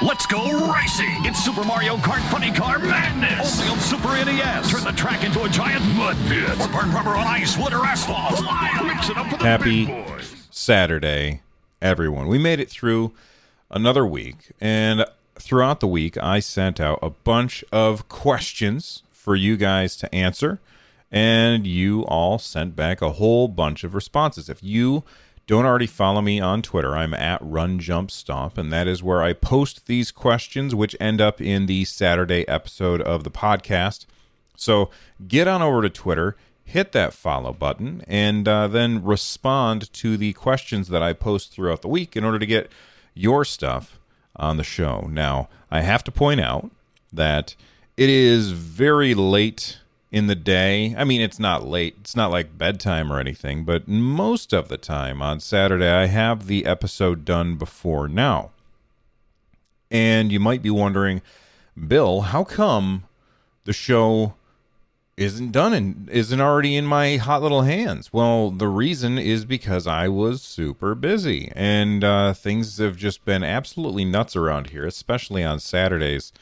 Let's go racing! It's Super Mario Kart Funny Car Madness! Only on Super NES! Turn the track into a giant mud pit! Or burn rubber on ice, wood, or asphalt! Mix it up with Happy big boys! Saturday, everyone. We made it through another week, and throughout the week, I sent out a bunch of questions for you guys to answer, and you all sent back a whole bunch of responses. If you don't already follow me on Twitter, I'm at Run Jump Stomp, and that is where I post these questions, which end up in the Saturday episode of the podcast. So get on over to Twitter, hit that follow button, and uh, then respond to the questions that I post throughout the week in order to get your stuff on the show. Now, I have to point out that it is very late in the day. I mean, it's not late, it's not like bedtime or anything, but most of the time on Saturday, I have the episode done before now. And you might be wondering, Bill, how come the show isn't done and isn't already in my hot little hands? Well, the reason is because I was super busy and uh, things have just been absolutely nuts around here, especially on Saturdays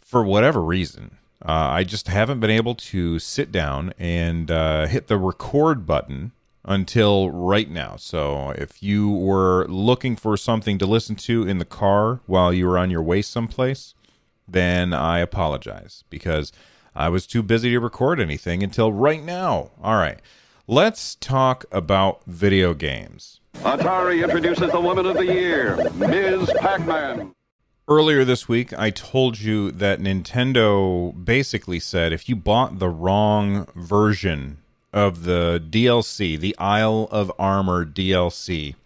for whatever reason. Uh, I just haven't been able to sit down and uh, hit the record button until right now. So if you were looking for something to listen to in the car while you were on your way someplace, then I apologize because I was too busy to record anything until right now. All right, let's talk about video games. Atari introduces the Woman of the Year, Ms. Pac-Man. Earlier this week, I told you that Nintendo basically said if you bought the wrong version of the DLC, the Isle of Armor DLC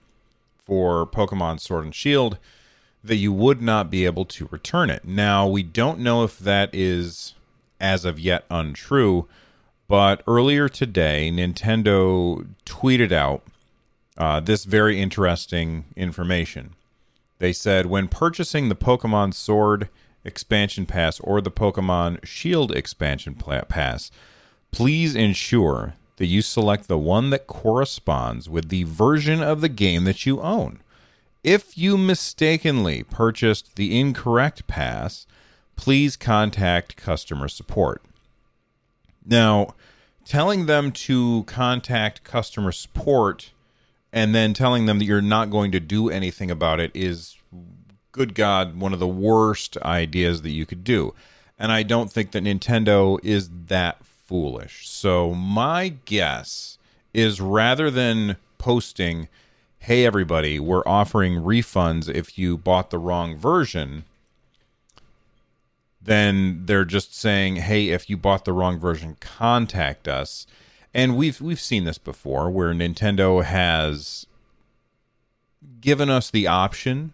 for Pokemon Sword and Shield, that you would not be able to return it. Now, we don't know if that is as of yet untrue, but earlier today, Nintendo tweeted out uh, this very interesting information. They said when purchasing the Pokemon Sword expansion pass or the Pokemon Shield expansion pass, please ensure that you select the one that corresponds with the version of the game that you own. If you mistakenly purchased the incorrect pass, please contact customer support. Now, telling them to contact customer support and then telling them that you're not going to do anything about it is, good God, one of the worst ideas that you could do. And I don't think that Nintendo is that foolish. So, my guess is rather than posting, hey, everybody, we're offering refunds if you bought the wrong version, then they're just saying, "Hey, if you bought the wrong version, contact us." And we've we've seen this before where Nintendo has given us the option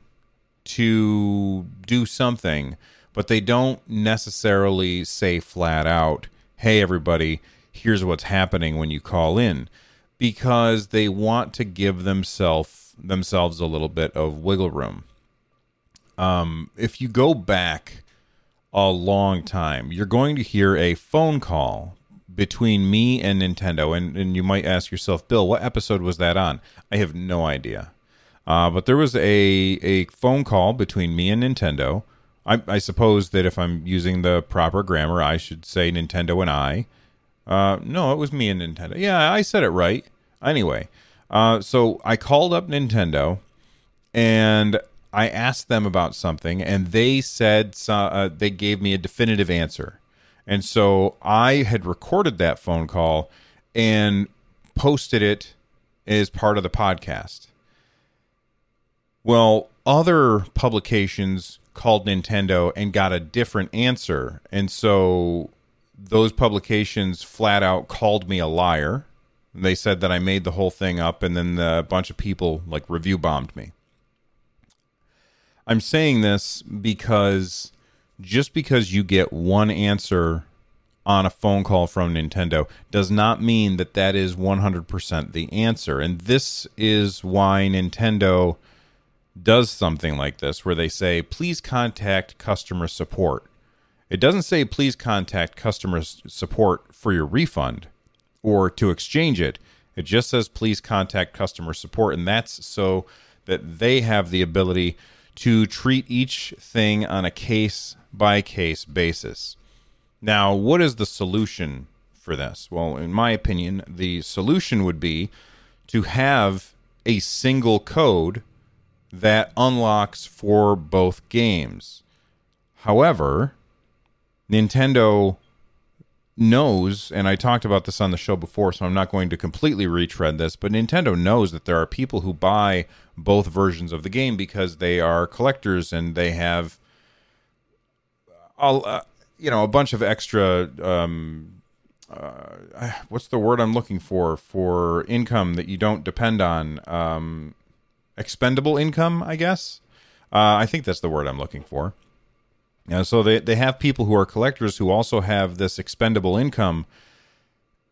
to do something, but they don't necessarily say flat out, "Hey everybody, here's what's happening when you call in." Because they want to give themselves themselves a little bit of wiggle room. Um, if you go back a long time. You're going to hear a phone call between me and Nintendo, and, and you might ask yourself, Bill, what episode was that on? I have no idea. Uh, but there was a, a phone call between me and Nintendo. I, I suppose that if I'm using the proper grammar, I should say Nintendo and I. Uh, no, it was me and Nintendo. Yeah, I said it right. Anyway, uh, so I called up Nintendo and I asked them about something, and they said uh, they gave me a definitive answer. And so I had recorded that phone call and posted it as part of the podcast. Well, other publications called Nintendo and got a different answer. And so those publications flat out called me a liar. They said that I made the whole thing up, and then a bunch of people like review bombed me. I'm saying this because just because you get one answer on a phone call from Nintendo does not mean that that is 100% the answer. And this is why Nintendo does something like this where they say, please contact customer support. It doesn't say, please contact customer support for your refund or to exchange it. It just says, please contact customer support. And that's so that they have the ability to treat each thing on a case by case basis. Now, what is the solution for this? Well, in my opinion, the solution would be to have a single code that unlocks for both games. However, Nintendo knows, and I talked about this on the show before, so I'm not going to completely retread this, but Nintendo knows that there are people who buy both versions of the game because they are collectors and they have, uh, you know, a bunch of extra. Um, uh, what's the word I'm looking for for income that you don't depend on? Um, expendable income, I guess. Uh, I think that's the word I'm looking for. Uh, so they, they have people who are collectors who also have this expendable income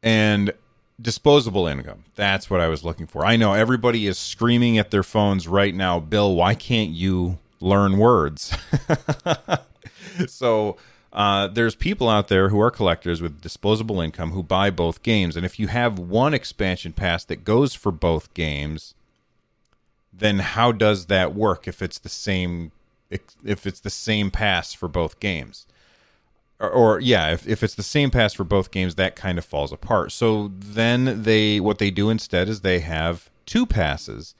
and disposable income. That's what I was looking for. I know everybody is screaming at their phones right now, Bill, why can't you learn words? so uh, there's people out there who are collectors with disposable income who buy both games. And if you have one expansion pass that goes for both games, then how does that work if it's the same if it's the same pass for both games. Or, or, yeah, if, if it's the same pass for both games, that kind of falls apart. So then they what they do instead is they have two passes,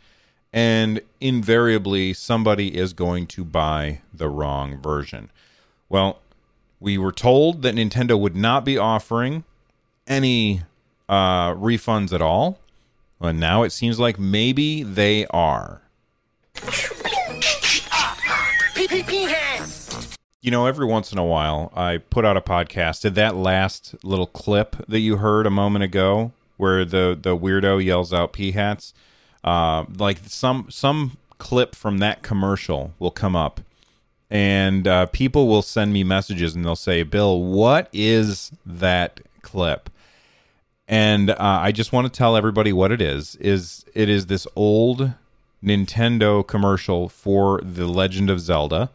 and invariably somebody is going to buy the wrong version. Well, we were told that Nintendo would not be offering any uh, refunds at all. And now it seems like maybe they are. You know, every once in a while, I put out a podcast. Did that last little clip that you heard a moment ago, where the the weirdo yells out "Peahats"? Uh, like some some clip from that commercial will come up, and uh, people will send me messages and they'll say, "Bill, what is that clip?" And uh, I just want to tell everybody what it is. Is it is this old Nintendo commercial for The Legend of Zelda.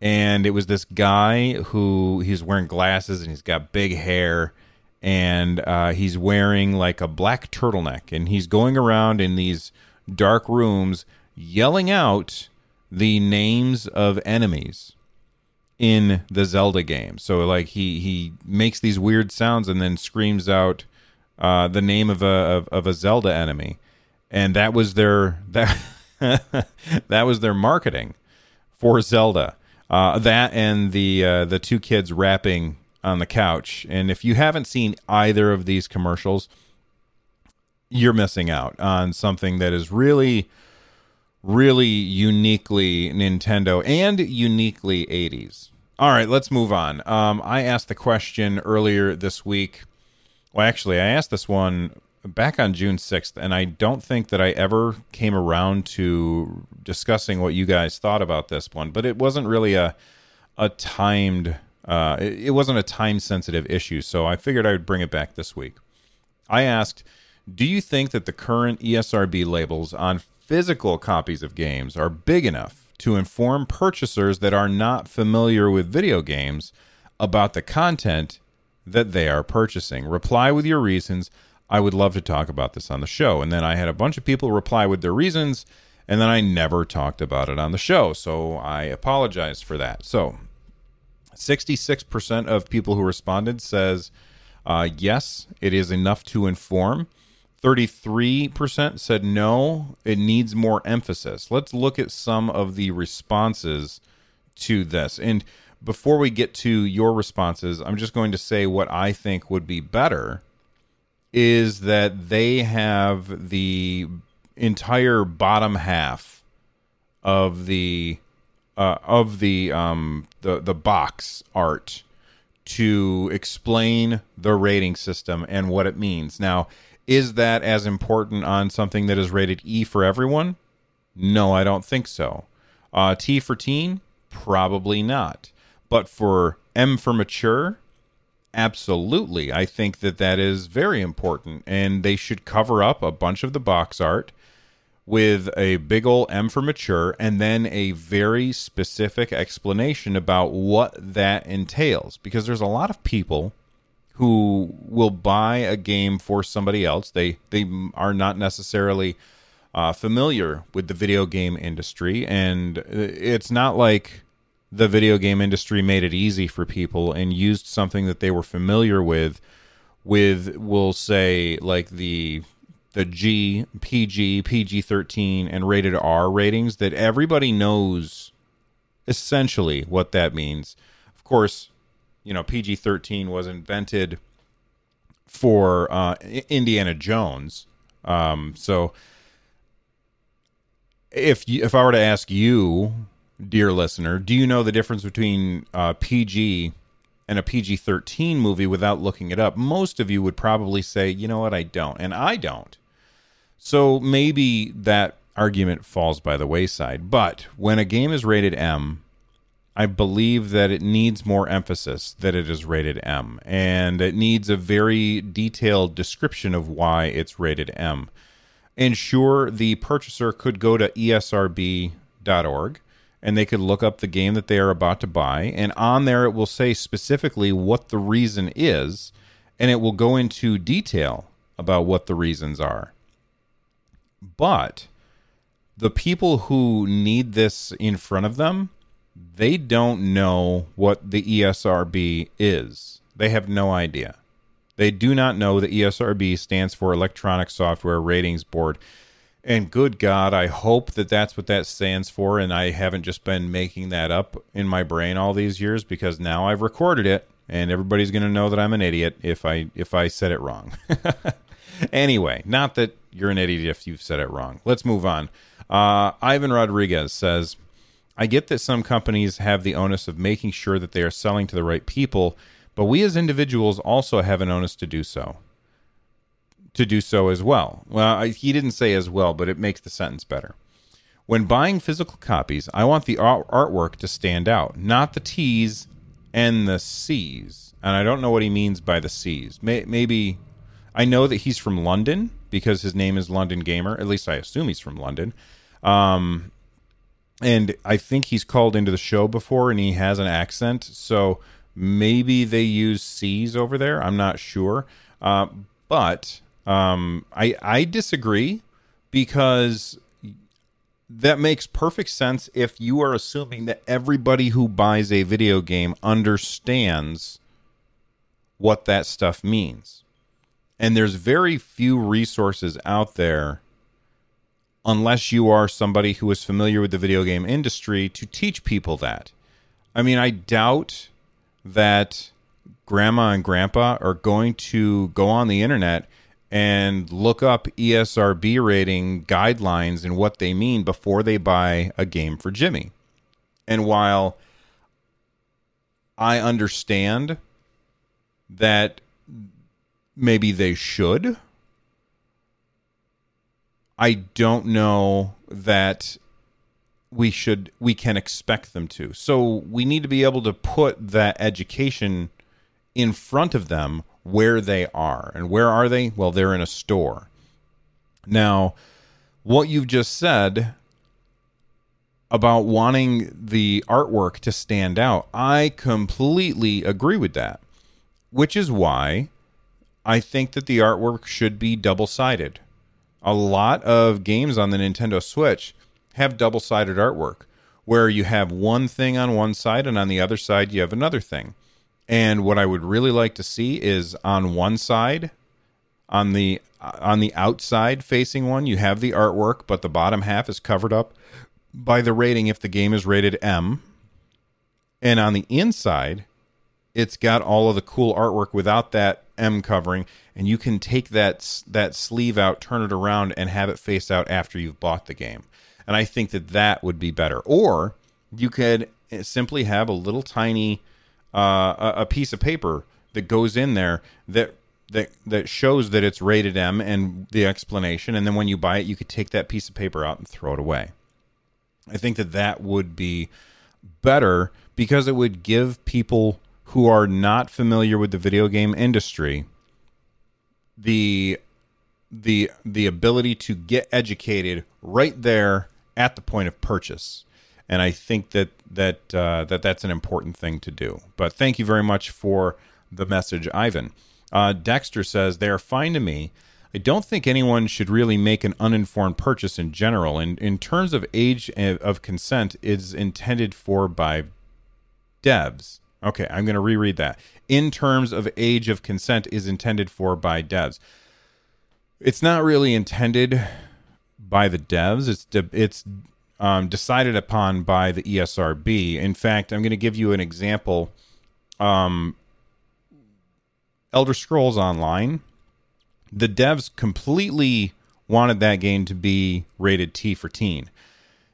And it was this guy who he's wearing glasses and he's got big hair and uh, he's wearing like a black turtleneck and he's going around in these dark rooms yelling out the names of enemies in the Zelda game. So like he he makes these weird sounds and then screams out uh, the name of a of, of a Zelda enemy, and that was their that that was their marketing for Zelda. Uh, that and the uh, the two kids rapping on the couch. And if you haven't seen either of these commercials, you're missing out on something that is really, really uniquely Nintendo and uniquely 80s. All right, let's move on. Um, I asked the question earlier this week. Well, actually, I asked this one back on June 6th, and I don't think that I ever came around to discussing what you guys thought about this one, but it wasn't really a a timed uh, it, it wasn't a time sensitive issue, so I figured I would bring it back this week. I asked, do you think that the current ESRB labels on physical copies of games are big enough to inform purchasers that are not familiar with video games about the content that they are purchasing? Reply with your reasons. I would love to talk about this on the show. And then I had a bunch of people reply with their reasons, and then I never talked about it on the show. So I apologize for that. So 66% of people who responded says uh, yes, it is enough to inform. 33% said no, it needs more emphasis. Let's look at some of the responses to this. And before we get to your responses, I'm just going to say what I think would be better is that they have the entire bottom half of the uh, of the um the the box art to explain the rating system and what it means. Now, is that as important on something that is rated E for everyone? No, I don't think so. Uh, T for teen? Probably not. But for M for mature, Absolutely. I think that that is very important. And they should cover up a bunch of the box art with a big ol' M for mature and then a very specific explanation about what that entails. Because there's a lot of people who will buy a game for somebody else. They they are not necessarily uh, familiar with the video game industry, and it's not like the video game industry made it easy for people and used something that they were familiar with with we'll say like the the G, PG, PG 13, and rated R ratings that everybody knows essentially what that means. Of course, you know, PG 13 was invented for uh, Indiana Jones. Um, so if you, if I were to ask you, dear listener, do you know the difference between uh, PG and a PG 13 movie without looking it up? Most of you would probably say, you know what, I don't. And I don't. So maybe that argument falls by the wayside. But when a game is rated M, I believe that it needs more emphasis that it is rated M, and it needs a very detailed description of why it's rated M. And sure, the purchaser could go to esrb.org and they could look up the game that they are about to buy, and on there it will say specifically what the reason is, and it will go into detail about what the reasons are. But the people who need this in front of them, they don't know what the ESRB is. They have no idea. They do not know the ESRB stands for Electronic Software Ratings Board. And good God, I hope that that's what that stands for. And I haven't just been making that up in my brain all these years because now I've recorded it and everybody's going to know that I'm an idiot if I if I said it wrong. anyway, not that you're an idiot if you've said it wrong. Let's move on. Uh, Ivan Rodriguez says, I get that some companies have the onus of making sure that they are selling to the right people, but we as individuals also have an onus to do so. To do so as well. Well, I, he didn't say as well, but it makes the sentence better. When buying physical copies, I want the art- artwork to stand out, not the T's and the C's. And I don't know what he means by the C's. May- maybe I know that he's from London because his name is London Gamer. At least I assume he's from London. Um, and I think he's called into the show before and he has an accent. So maybe they use C's over there. I'm not sure. Uh, but um, I, I disagree because that makes perfect sense if you are assuming that everybody who buys a video game understands what that stuff means. And there's very few resources out there, unless you are somebody who is familiar with the video game industry, to teach people that. I mean, I doubt that grandma and grandpa are going to go on the internet and look up ESRB rating guidelines and what they mean before they buy a game for Jimmy. And while I understand that maybe they should. I don't know that we should we can expect them to. So we need to be able to put that education in front of them where they are. And where are they? Well, they're in a store. Now, what you've just said about wanting the artwork to stand out, I completely agree with that. Which is why I think that the artwork should be double sided. A lot of games on the Nintendo Switch have double sided artwork where you have one thing on one side and on the other side you have another thing. And what I would really like to see is on one side, on the on the outside facing one, you have the artwork, but the bottom half is covered up by the rating if the game is rated M. And on the inside, it's got all of the cool artwork without that M covering, and you can take that that sleeve out, turn it around, and have it face out after you've bought the game. And I think that that would be better. Or you could eh, simply have a little tiny uh, a, piece of paper that goes in there that that that shows that it's rated M and the explanation, and then when you buy it, you could take that piece of paper out and throw it away. I think that that would be better because it would give people who are not familiar with the video game industry the the the ability to get educated right there at the point of purchase and i think that that uh, that that's an important thing to do but thank you very much for the message ivan uh, dexter says they are fine to me I don't think anyone should really make an uninformed purchase in general. And in terms of age of consent, is intended for by devs. Okay, I'm going to reread that. In terms of age of consent, is intended for by devs. It's not really intended by the devs. It's de- it's um, decided upon by the ESRB. In fact, I'm going to give you an example. Um, Elder Scrolls Online the devs completely wanted that game to be rated T for teen.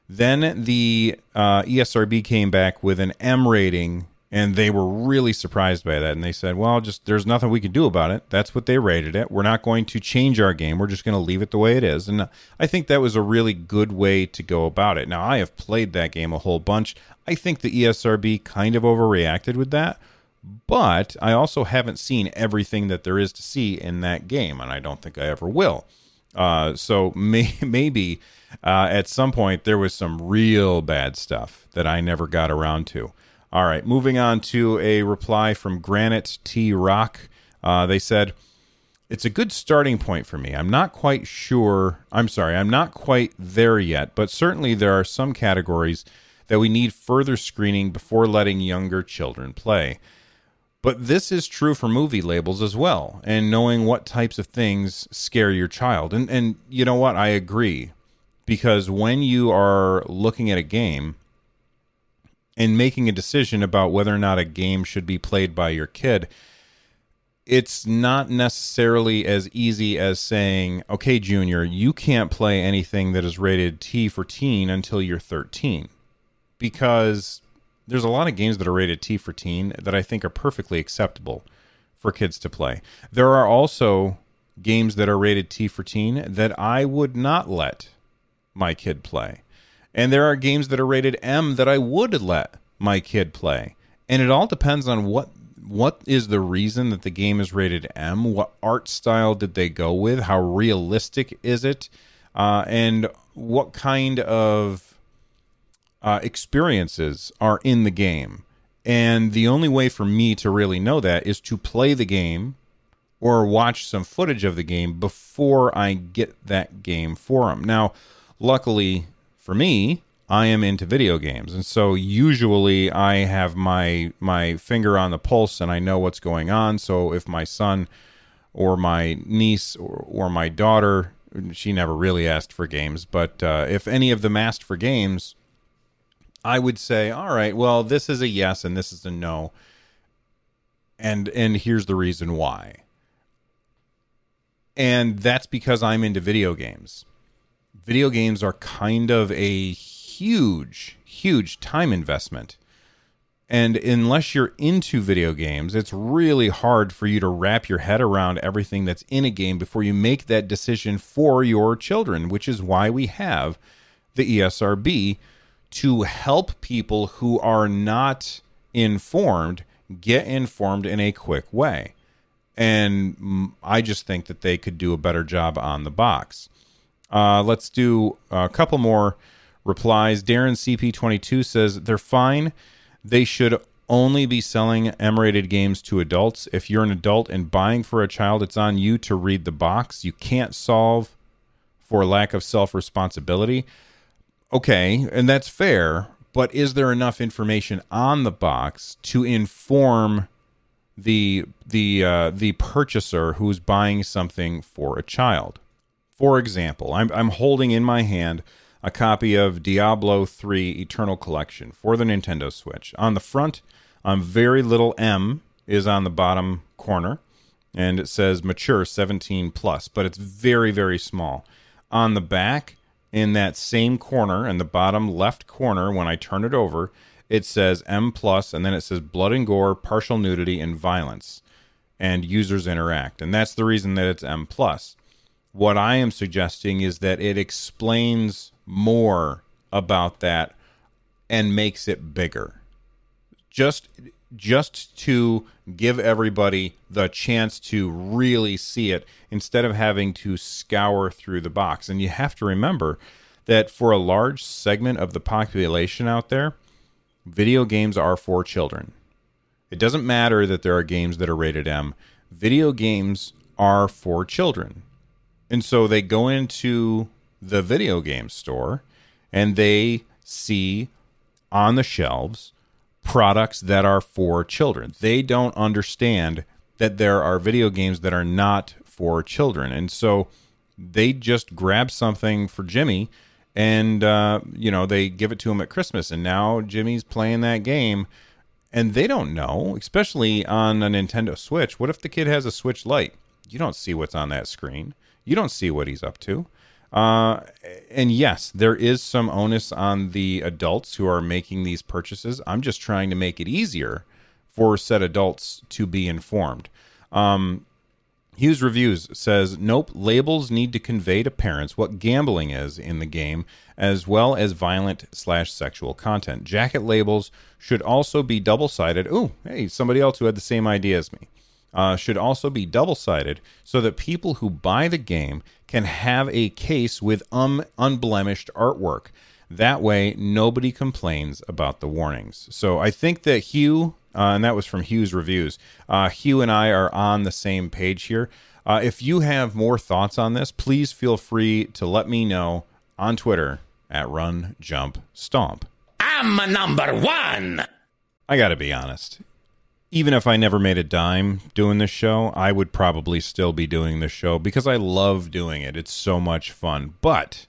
Then the uh, ESRB came back with an M rating, and they were really surprised by that. And they said, "Well, just there's nothing we can do about it. That's what they rated it. We're not going to change our game. We're just going to leave it the way it is." And I think that was a really good way to go about it. Now, I have played that game a whole bunch. I think the ESRB kind of overreacted with that, but I also haven't seen everything that there is to see in that game, and I don't think I ever will. Uh, so may, maybe uh, at some point there was some real bad stuff that I never got around to. All right, moving on to a reply from Granite T Rock. Uh, they said, It's a good starting point for me. I'm not quite sure. I'm sorry, I'm not quite there yet, but certainly there are some categories that we need further screening before letting younger children play. But this is true for movie labels as well, and knowing what types of things scare your child. And and you know what? I agree. Because when you are looking at a game and making a decision about whether or not a game should be played by your kid, it's not necessarily as easy as saying, okay, Junior, you can't play anything that is rated T for teen until you're 13. Because there's a lot of games that are rated T for teen that I think are perfectly acceptable for kids to play. There are also games that are rated T for teen that I would not let my kid play. And there are games that are rated M that I would let my kid play. And it all depends on what what is the reason that the game is rated M? What art style did they go with? How realistic is it? Uh, and what kind of uh, experiences are in the game. And the only way for me to really know that is to play the game or watch some footage of the game before I get that game for them. Now, luckily for me, I am into video games, and so usually I have my my finger on the pulse and I know what's going on. So if my son or my niece or, or my daughter, she never really asked for games, but uh, if any of them asked for games, I would say, all right, well, this is a yes and this is a no. And and here's the reason why. And that's because I'm into video games. Video games are kind of a huge, huge time investment. And unless you're into video games, it's really hard for you to wrap your head around everything that's in a game before you make that decision for your children, which is why we have the ESRB to help people who are not informed get informed in a quick way. And I just think that they could do a better job on the box. Uh, let's do a couple more replies. Darren CP22 says they're fine. They should only be selling M rated games to adults. If you're an adult and buying for a child, it's on you to read the box. You can't solve for lack of self responsibility. Okay, and that's fair, but is there enough information on the box to inform the the uh, the purchaser who's buying something for a child? For example, I'm I'm holding in my hand a copy of Diablo 3 Eternal Collection for the Nintendo Switch. On the front, um, very little M is on the bottom corner, and it says mature 17 plus, but it's very very small. On the back, in that same corner in the bottom left corner when I turn it over, it says M plus and then it says blood and gore, partial nudity, and violence. And users interact. And that's the reason that it's M plus. What I am suggesting is that it explains more about that and makes it bigger. Just just to give everybody the chance to really see it instead of having to scour through the box. And you have to remember that for a large segment of the population out there, video games are for children. It doesn't matter that there are games that are rated M. Video games are for children. And so they go into the video game store and they see on the shelves products that are for children. They don't understand that there are video games that are not for children. And so they just grab something for Jimmy and uh, you know they give it to him at Christmas and now Jimmy's playing that game and they don't know, especially on a Nintendo Switch. What if the kid has a Switch Lite? You don't see what's on that screen. You don't see what he's up to. Uh, and yes, there is some onus on the adults who are making these purchases. I'm just trying to make it easier for said adults to be informed. Um, Hughes Reviews says, Nope, labels need to convey to parents what gambling is in the game, as well as violent slash sexual content. Jacket labels should also be double sided. Ooh, hey, somebody else who had the same idea as me. Uh, should also be double sided so that people who buy the game can have a case with um, unblemished artwork. That way, nobody complains about the warnings. So I think that Hugh, uh, and that was from Hugh's reviews, uh, Hugh and I are on the same page here. Uh, if you have more thoughts on this, please feel free to let me know on Twitter at Run Jump Stomp. I'm number one. I got to be honest. Even if I never made a dime doing this show, I would probably still be doing this show because I love doing it. It's so much fun. But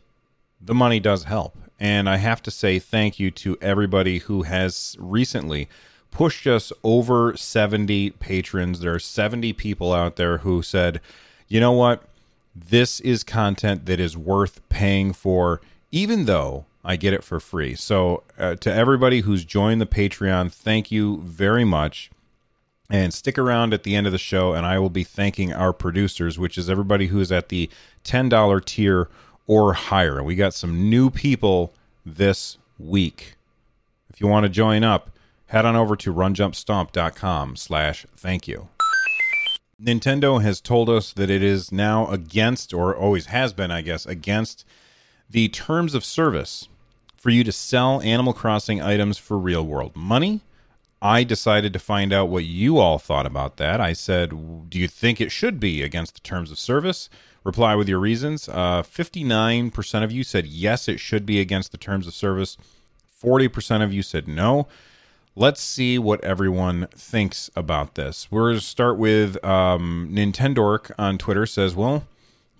the money does help. And I have to say thank you to everybody who has recently pushed us over 70 patrons. There are 70 people out there who said, you know what? This is content that is worth paying for, even though I get it for free. So, uh, to everybody who's joined the Patreon, thank you very much. And stick around at the end of the show, and I will be thanking our producers, which is everybody who is at the $10 tier or higher. We got some new people this week. If you want to join up, head on over to runjumpstomp.com slash thank you. Nintendo has told us that it is now against, or always has been, I guess, against the terms of service for you to sell Animal Crossing items for real world money. I decided to find out what you all thought about that. I said, Do you think it should be against the terms of service? Reply with your reasons. Uh, 59% of you said yes, it should be against the terms of service. 40% of you said no. Let's see what everyone thinks about this. We're going to start with um, Nintendork on Twitter says, Well,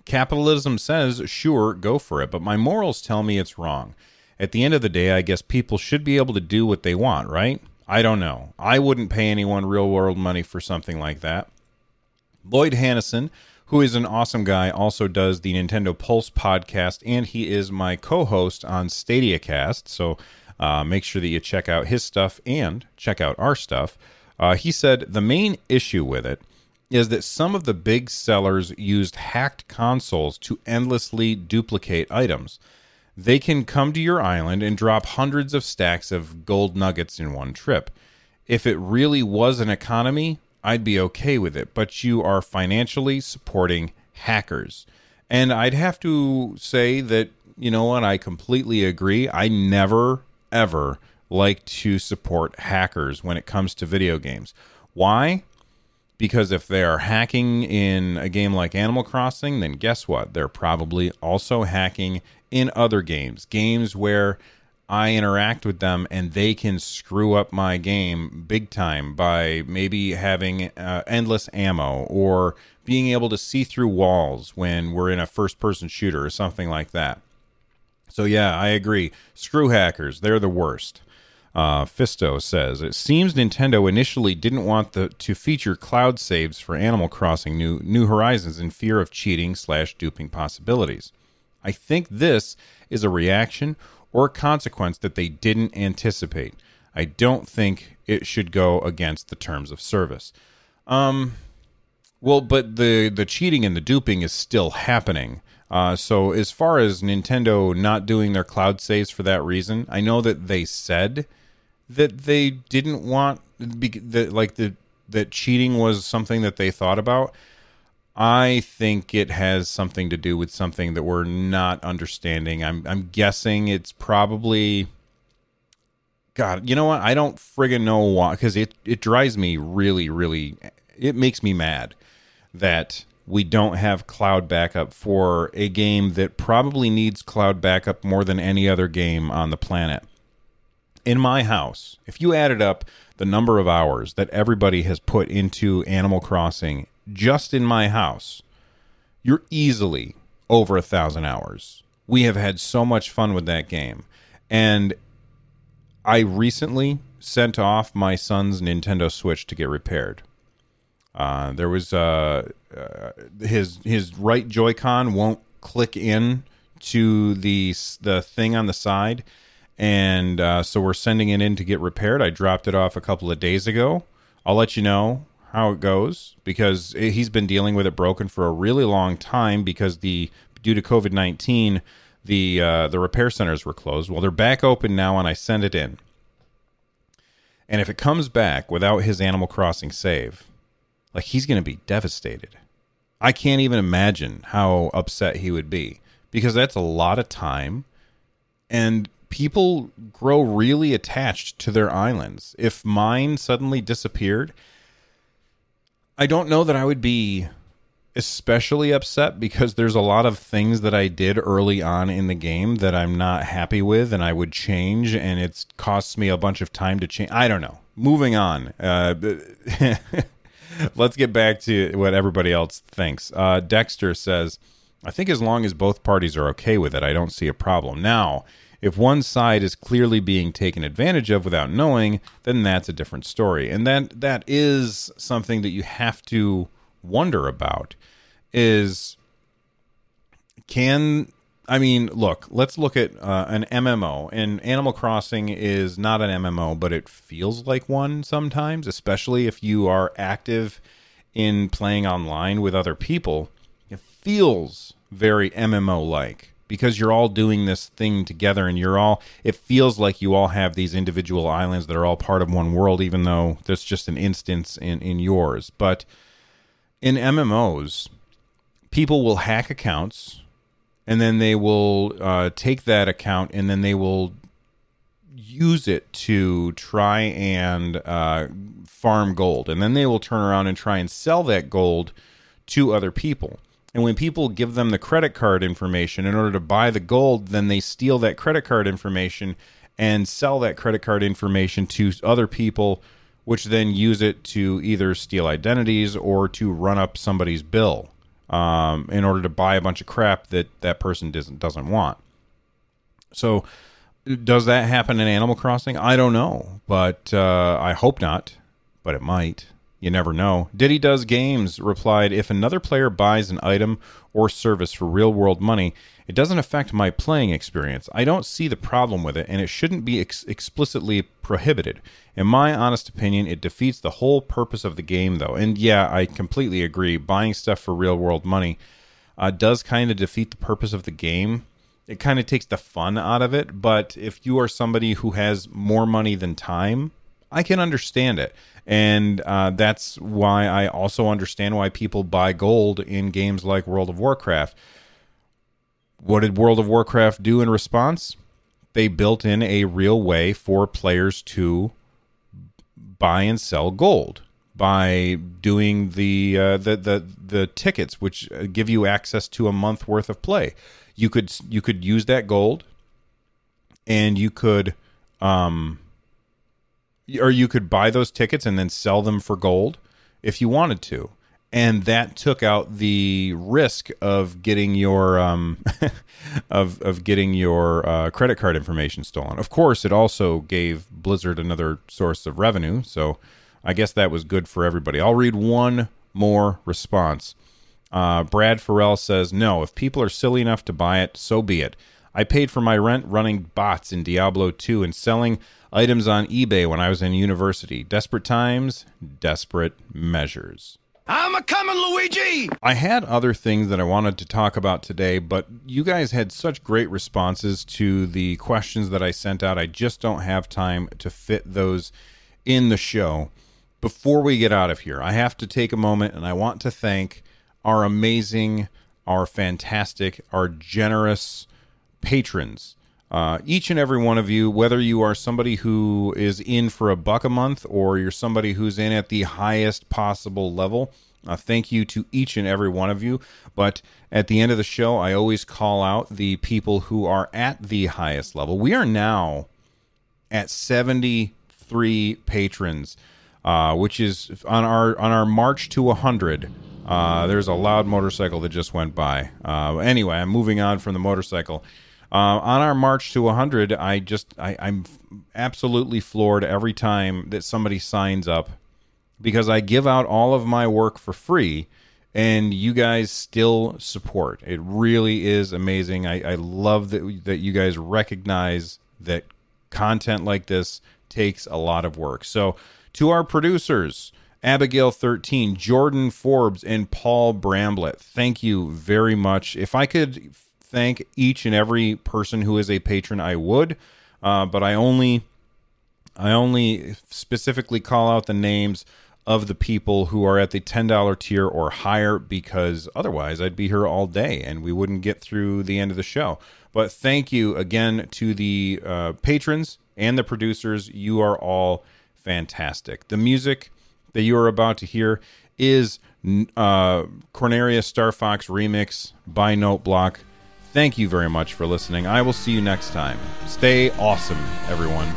capitalism says, sure, go for it, but my morals tell me it's wrong. At the end of the day, I guess people should be able to do what they want, right? I don't know. I wouldn't pay anyone real world money for something like that. Lloyd Hannison, who is an awesome guy, also does the Nintendo Pulse podcast, and he is my co host on StadiaCast. So uh, make sure that you check out his stuff and check out our stuff. Uh, he said the main issue with it is that some of the big sellers used hacked consoles to endlessly duplicate items. They can come to your island and drop hundreds of stacks of gold nuggets in one trip. If it really was an economy, I'd be okay with it, but you are financially supporting hackers. And I'd have to say that, you know what, I completely agree. I never, ever like to support hackers when it comes to video games. Why? Because if they are hacking in a game like Animal Crossing, then guess what? They're probably also hacking in other games, games where I interact with them and they can screw up my game big time by maybe having uh, endless ammo or being able to see through walls when we're in a first person shooter or something like that. So, yeah, I agree. Screw hackers, they're the worst. Uh, Fisto says it seems Nintendo initially didn't want the, to feature cloud saves for Animal Crossing New New Horizons in fear of cheating slash duping possibilities. I think this is a reaction or a consequence that they didn't anticipate. I don't think it should go against the terms of service. Um, well, but the the cheating and the duping is still happening. Uh, so as far as Nintendo not doing their cloud saves for that reason, I know that they said that they didn't want that like the that cheating was something that they thought about. I think it has something to do with something that we're not understanding. I'm I'm guessing it's probably God, you know what? I don't friggin' know why because it it drives me really really it makes me mad that we don't have cloud backup for a game that probably needs cloud backup more than any other game on the planet. In my house, if you added up the number of hours that everybody has put into Animal Crossing just in my house, you're easily over a thousand hours. We have had so much fun with that game. And I recently sent off my son's Nintendo Switch to get repaired. Uh, there was uh, uh, his his right Joy-Con won't click in to the the thing on the side, and uh, so we're sending it in to get repaired. I dropped it off a couple of days ago. I'll let you know how it goes because he's been dealing with it broken for a really long time because the due to COVID nineteen the uh, the repair centers were closed. Well, they're back open now, and I send it in. And if it comes back without his Animal Crossing save, like he's going to be devastated. I can't even imagine how upset he would be because that's a lot of time and people grow really attached to their islands. If mine suddenly disappeared, I don't know that I would be especially upset because there's a lot of things that I did early on in the game that I'm not happy with and I would change and it's costs me a bunch of time to change. I don't know. Moving on. Uh, let's get back to what everybody else thinks. Uh, Dexter says, I think as long as both parties are okay with it, I don't see a problem. Now, if one side is clearly being taken advantage of without knowing, then that's a different story. And that that is something that you have to wonder about is can I mean, look, let's look at uh, an MMO. And Animal Crossing is not an MMO, but it feels like one sometimes, especially if you are active in playing online with other people. It feels very MMO like because you're all doing this thing together and you're all, it feels like you all have these individual islands that are all part of one world, even though there's just an instance in, in yours. But in MMOs, people will hack accounts and then they will uh, take that account and then they will use it to try and uh, farm gold and then they will turn around and try and sell that gold to other people and when people give them the credit card information in order to buy the gold then they steal that credit card information and sell that credit card information to other people which then use it to either steal identities or to run up somebody's bill um, in order to buy a bunch of crap that that person doesn't doesn't want. So, does that happen in Animal Crossing? I don't know, but uh, I hope not. But it might. You never know. Diddy Does Games replied If another player buys an item or service for real world money, it doesn't affect my playing experience. I don't see the problem with it, and it shouldn't be ex- explicitly prohibited. In my honest opinion, it defeats the whole purpose of the game, though. And yeah, I completely agree. Buying stuff for real world money uh, does kind of defeat the purpose of the game. It kind of takes the fun out of it. But if you are somebody who has more money than time, I can understand it. And uh, that's why I also understand why people buy gold in games like World of Warcraft what did World of Warcraft do in response? They built in a real way for players to buy and sell gold by doing the uh, the the the tickets, which uh, give you access to a month worth of play. You could you could use that gold, and you could, um, or you could buy those tickets and then sell them for gold if you wanted to and that took out the risk of getting your um, of of getting your uh, credit card information stolen. Of course, it also gave Blizzard another source of revenue, so I guess that was good for everybody. I'll read one more response. Uh, Brad Farrell says, "No, if people are silly enough to buy it, so be it. I paid for my rent running bots in Diablo 2 and selling." Items on eBay when I was in university. Desperate times, desperate measures. I'm a coming, Luigi! I had other things that I wanted to talk about today, but you guys had such great responses to the questions that I sent out. I just don't have time to fit those in the show. Before we get out of here, I have to take a moment and I want to thank our amazing, our fantastic, our generous patrons. Uh, each and every one of you, whether you are somebody who is in for a buck a month or you're somebody who's in at the highest possible level, Uh, thank you to each and every one of you. But at the end of the show, I always call out the people who are at the highest level. We are now at 73 patrons, uh, which is on our on our march to 100. Uh, there's a loud motorcycle that just went by. Uh, anyway, I'm moving on from the motorcycle. Uh, on our march to 100, I just I, I'm absolutely floored every time that somebody signs up because I give out all of my work for free and you guys still support. It really is amazing. I, I love that that you guys recognize that content like this takes a lot of work. So to our producers, Abigail 13, Jordan Forbes, and Paul Bramblett, thank you very much. If I could thank each and every person who is a patron, I would. Uh, but I only I only specifically call out the names of the people who are at the $10 tier or higher because otherwise I'd be here all day and we wouldn't get through the end of the show. But thank you again to the uh, patrons and the producers. You are all fantastic. The music that you are about to hear is uh, Star Fox remix by Note Block. Thank you very much for listening. I will see you next time. Stay awesome, everyone.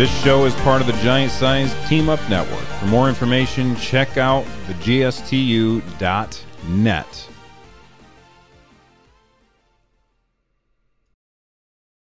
This show is part of the Giant Size Team Up Network. For more information, check out the GSTU.net.